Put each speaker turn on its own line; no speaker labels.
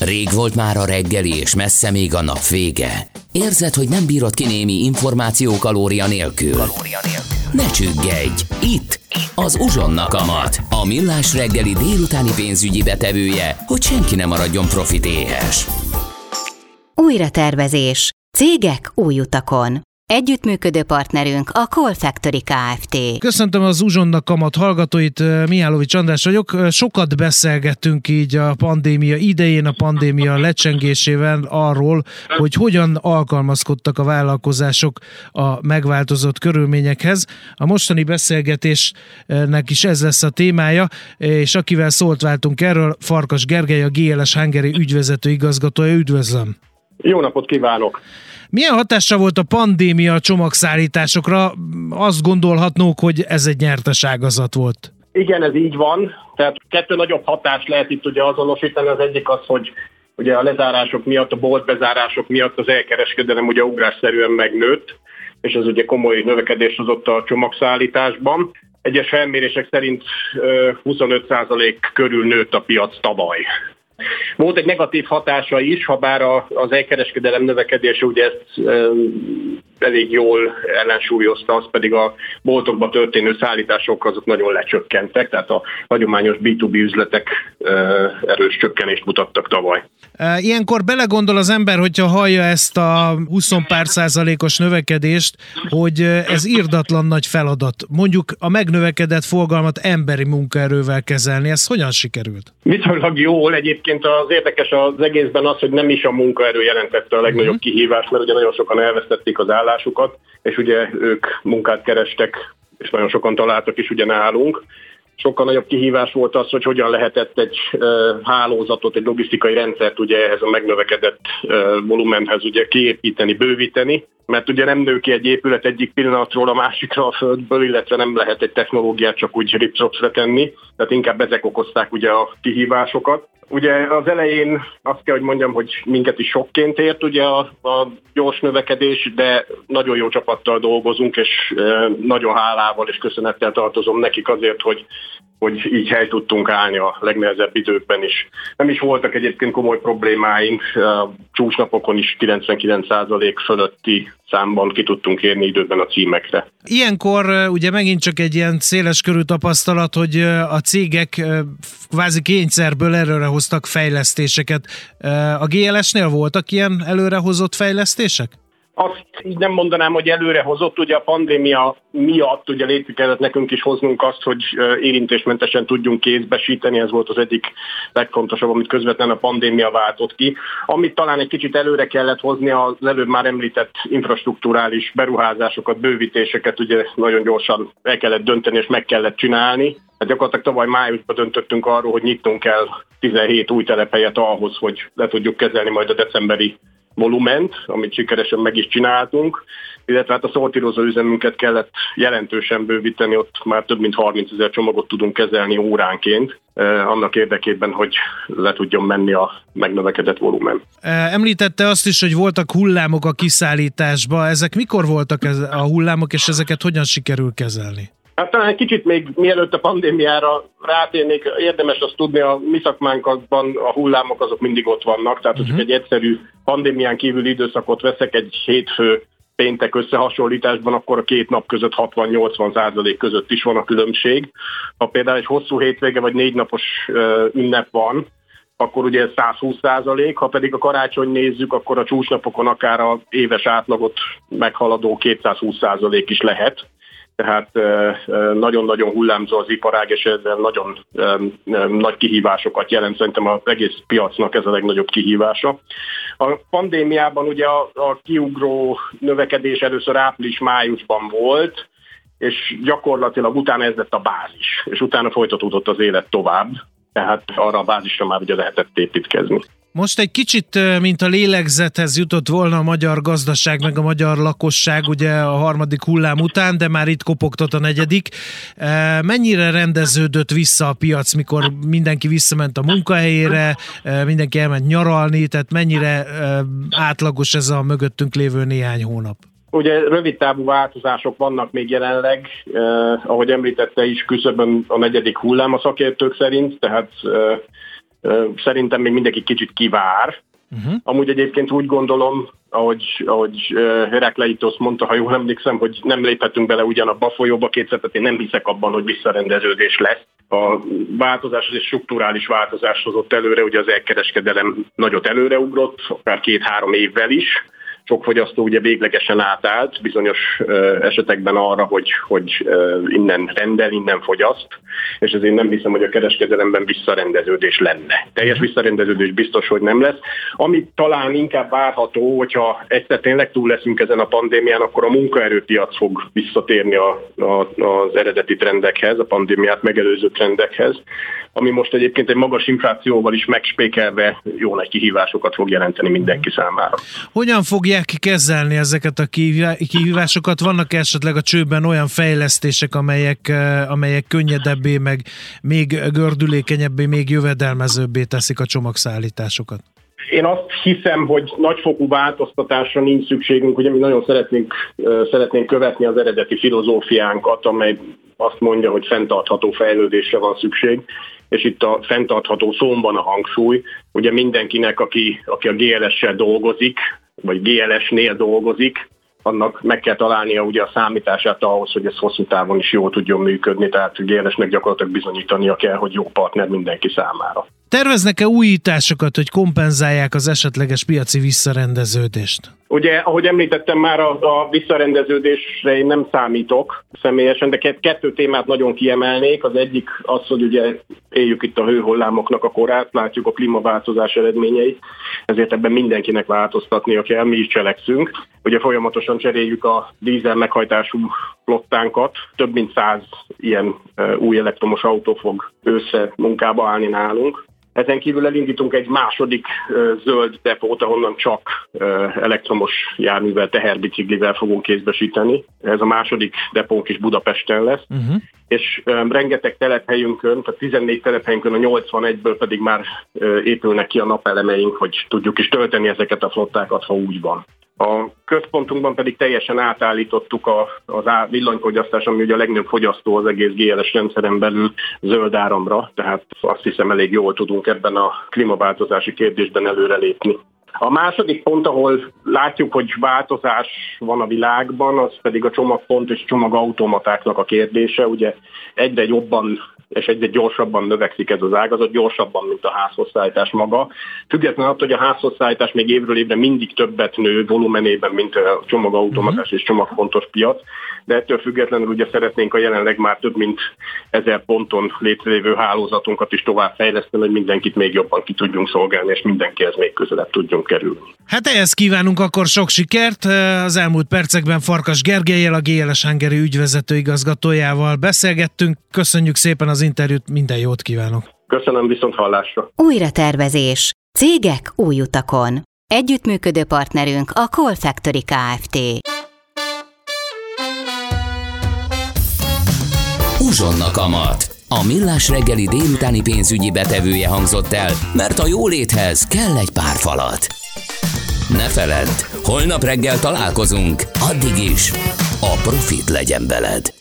Rég volt már a reggeli, és messze még a nap vége. Érzed, hogy nem bírod ki némi információ kalória nélkül? Kalória nélkül. Ne csüggedj! Itt! Az Uzsonna Kamat, a millás reggeli délutáni pénzügyi betevője, hogy senki ne maradjon profitéhes.
Újra tervezés. Cégek új utakon. Együttműködő partnerünk a Call Factory Kft.
Köszöntöm az Uzsonna Kamat hallgatóit, Mihálovics András vagyok. Sokat beszélgettünk így a pandémia idején, a pandémia lecsengésével arról, hogy hogyan alkalmazkodtak a vállalkozások a megváltozott körülményekhez. A mostani beszélgetésnek is ez lesz a témája, és akivel szólt váltunk erről, Farkas Gergely, a GLS Hungary ügyvezető igazgatója. Üdvözlöm!
Jó napot kívánok!
Milyen hatása volt a pandémia a csomagszállításokra? Azt gondolhatnók, hogy ez egy nyertes ágazat volt.
Igen, ez így van. Tehát kettő nagyobb hatást lehet itt ugye azonosítani. Az egyik az, hogy ugye a lezárások miatt, a boltbezárások miatt az elkereskedelem ugye ugrásszerűen megnőtt, és ez ugye komoly növekedés hozott a csomagszállításban. Egyes felmérések szerint 25% körül nőtt a piac tavaly. Volt egy negatív hatása is, ha bár az elkereskedelem növekedése ugye ezt elég jól ellensúlyozta, az pedig a boltokba történő szállítások azok nagyon lecsökkentek, tehát a hagyományos B2B üzletek erős csökkenést mutattak tavaly.
Ilyenkor belegondol az ember, hogyha hallja ezt a 20 pár százalékos növekedést, hogy ez írdatlan nagy feladat. Mondjuk a megnövekedett forgalmat emberi munkaerővel kezelni, ez hogyan sikerült?
Viszonylag jól. Egyébként az érdekes az egészben az, hogy nem is a munkaerő jelentette a legnagyobb uh-huh. kihívást, mert ugye nagyon sokan elvesztették az állásukat, és ugye ők munkát kerestek, és nagyon sokan találtak is ugye nálunk. Sokkal nagyobb kihívás volt az, hogy hogyan lehetett egy hálózatot, egy logisztikai rendszert ugye ehhez a megnövekedett volumenhez ugye kiépíteni, bővíteni, mert ugye nem nő ki egy épület egyik pillanatról a másikra a földből, illetve nem lehet egy technológiát csak úgy ripsopsra tenni, tehát inkább ezek okozták ugye a kihívásokat. Ugye az elején azt kell, hogy mondjam, hogy minket is sokként ért ugye a, a gyors növekedés, de nagyon jó csapattal dolgozunk, és e, nagyon hálával és köszönettel tartozom nekik azért, hogy hogy így hely tudtunk állni a legnehezebb időkben is. Nem is voltak egyébként komoly problémáink, csúcsnapokon is 99% fölötti számban ki tudtunk érni időben a címekre.
Ilyenkor ugye megint csak egy ilyen széles körű tapasztalat, hogy a cégek kvázi kényszerből előre hoztak fejlesztéseket. A GLS-nél voltak ilyen előrehozott fejlesztések?
Azt így nem mondanám, hogy előre hozott, ugye a pandémia miatt ugye létre kellett nekünk is hoznunk azt, hogy érintésmentesen tudjunk kézbesíteni, ez volt az egyik legfontosabb, amit közvetlenül a pandémia váltott ki. Amit talán egy kicsit előre kellett hozni, az előbb már említett infrastruktúrális beruházásokat, bővítéseket ugye nagyon gyorsan el kellett dönteni és meg kellett csinálni. Hát gyakorlatilag tavaly májusban döntöttünk arról, hogy nyitunk el 17 új telephelyet ahhoz, hogy le tudjuk kezelni majd a decemberi volument, amit sikeresen meg is csináltunk, illetve hát a szortírozó üzemünket kellett jelentősen bővíteni, ott már több mint 30 ezer csomagot tudunk kezelni óránként, eh, annak érdekében, hogy le tudjon menni a megnövekedett volumen.
Eh, említette azt is, hogy voltak hullámok a kiszállításba. Ezek mikor voltak ez a hullámok, és ezeket hogyan sikerül kezelni?
Hát talán egy kicsit még mielőtt a pandémiára rátérnék, érdemes azt tudni, a mi szakmánkban a hullámok azok mindig ott vannak, tehát uh-huh. egy egyszerű pandémián kívüli időszakot veszek egy hétfő péntek összehasonlításban, akkor a két nap között 60-80 százalék között is van a különbség. Ha például egy hosszú hétvége vagy négy napos ünnep van, akkor ugye ez 120 százalék, ha pedig a karácsony nézzük, akkor a csúcsnapokon akár a éves átlagot meghaladó 220 százalék is lehet tehát nagyon-nagyon hullámzó az iparág, és ezzel nagyon nagy kihívásokat jelent. Szerintem az egész piacnak ez a legnagyobb kihívása. A pandémiában ugye a, a kiugró növekedés először április-májusban volt, és gyakorlatilag utána ez lett a bázis, és utána folytatódott az élet tovább, tehát arra a bázisra már ugye lehetett építkezni.
Most egy kicsit, mint a lélegzethez jutott volna a magyar gazdaság, meg a magyar lakosság ugye a harmadik hullám után, de már itt kopogtat a negyedik. Mennyire rendeződött vissza a piac, mikor mindenki visszament a munkahelyére, mindenki elment nyaralni, tehát mennyire átlagos ez a mögöttünk lévő néhány hónap?
Ugye rövid távú változások vannak még jelenleg, eh, ahogy említette is, küszöbön a negyedik hullám a szakértők szerint, tehát eh, Szerintem még mindenki kicsit kivár. Uh-huh. Amúgy egyébként úgy gondolom, ahogy, ahogy Herakleitos mondta, ha jól emlékszem, hogy nem léphetünk bele ugyanabba a folyóba kétszer, tehát én nem hiszek abban, hogy visszarendeződés lesz. A változás az egy strukturális változás hozott előre, ugye az elkereskedelem nagyot előreugrott, akár két-három évvel is, sok fogyasztó ugye véglegesen átállt bizonyos esetekben arra, hogy, hogy innen rendel, innen fogyaszt, és ezért nem hiszem, hogy a kereskedelemben visszarendeződés lenne. Teljes mhm. visszarendeződés biztos, hogy nem lesz. Amit talán inkább várható, hogyha egyszer tényleg túl leszünk ezen a pandémián, akkor a munkaerőpiac fog visszatérni a, a, az eredeti trendekhez, a pandémiát megelőző trendekhez, ami most egyébként egy magas inflációval is megspékelve jó nagy kihívásokat fog jelenteni mindenki számára.
Hogyan fogják kezelni ezeket a kihívásokat? Vannak esetleg a csőben olyan fejlesztések, amelyek, amelyek könnyedebbé, meg még gördülékenyebbé, még jövedelmezőbbé teszik a csomagszállításokat?
Én azt hiszem, hogy nagyfokú változtatásra nincs szükségünk, ugye mi nagyon szeretnénk, szeretnénk követni az eredeti filozófiánkat, amely azt mondja, hogy fenntartható fejlődésre van szükség, és itt a fenntartható szómban a hangsúly. Ugye mindenkinek, aki, aki a GLS-sel dolgozik, vagy GLS-nél dolgozik, annak meg kell találnia ugye a számítását ahhoz, hogy ez hosszú távon is jól tudjon működni, tehát GLS-nek gyakorlatilag bizonyítania kell, hogy jó partner mindenki számára.
Terveznek-e újításokat, hogy kompenzálják az esetleges piaci visszarendeződést?
Ugye, ahogy említettem már, a, a visszarendeződésre én nem számítok személyesen, de kettő témát nagyon kiemelnék. Az egyik az, hogy ugye éljük itt a hőhullámoknak a korát, látjuk a klímaváltozás eredményeit, ezért ebben mindenkinek változtatnia kell, mi is cselekszünk. Ugye folyamatosan cseréljük a dízel meghajtású flottánkat, több mint száz ilyen új elektromos autó fog össze munkába állni nálunk. Ezen kívül elindítunk egy második zöld depót, ahonnan csak elektromos járművel, teherbiciklivel fogunk kézbesíteni. Ez a második depónk is Budapesten lesz. Uh-huh. És rengeteg telephelyünkön, tehát 14 telephelyünkön a 81-ből pedig már épülnek ki a napelemeink, hogy tudjuk is tölteni ezeket a flottákat, ha úgy van. A központunkban pedig teljesen átállítottuk a, az á, villanyfogyasztás, ami ugye a legnagyobb fogyasztó az egész GLS rendszeren belül zöld áramra, tehát azt hiszem elég jól tudunk ebben a klímaváltozási kérdésben előrelépni. A második pont, ahol látjuk, hogy változás van a világban, az pedig a csomagpont és csomagautomatáknak a kérdése. Ugye egyre jobban és egyre gyorsabban növekszik ez az ágazat, gyorsabban, mint a házhozszállítás maga. Függetlenül attól, hogy a házhozszállítás még évről évre mindig többet nő volumenében, mint a csomagautomatás uh-huh. és csomagfontos piac, de ettől függetlenül ugye szeretnénk a jelenleg már több mint ezer ponton létrejövő hálózatunkat is tovább fejleszteni, hogy mindenkit még jobban ki tudjunk szolgálni, és mindenkihez még közelebb tudjunk kerülni.
Hát ehhez kívánunk akkor sok sikert. Az elmúlt percekben Farkas Gergelyel, a GLS Hungary ügyvezető igazgatójával beszélgettünk. Köszönjük szépen az interjút, minden jót kívánok!
Köszönöm viszont hallásra!
Újra tervezés. Cégek új utakon. Együttműködő partnerünk a Call Factory Kft.
Uzsonna kamat. A millás reggeli délutáni pénzügyi betevője hangzott el, mert a jóléthez kell egy pár falat. Ne feledd, holnap reggel találkozunk, addig is a profit legyen veled.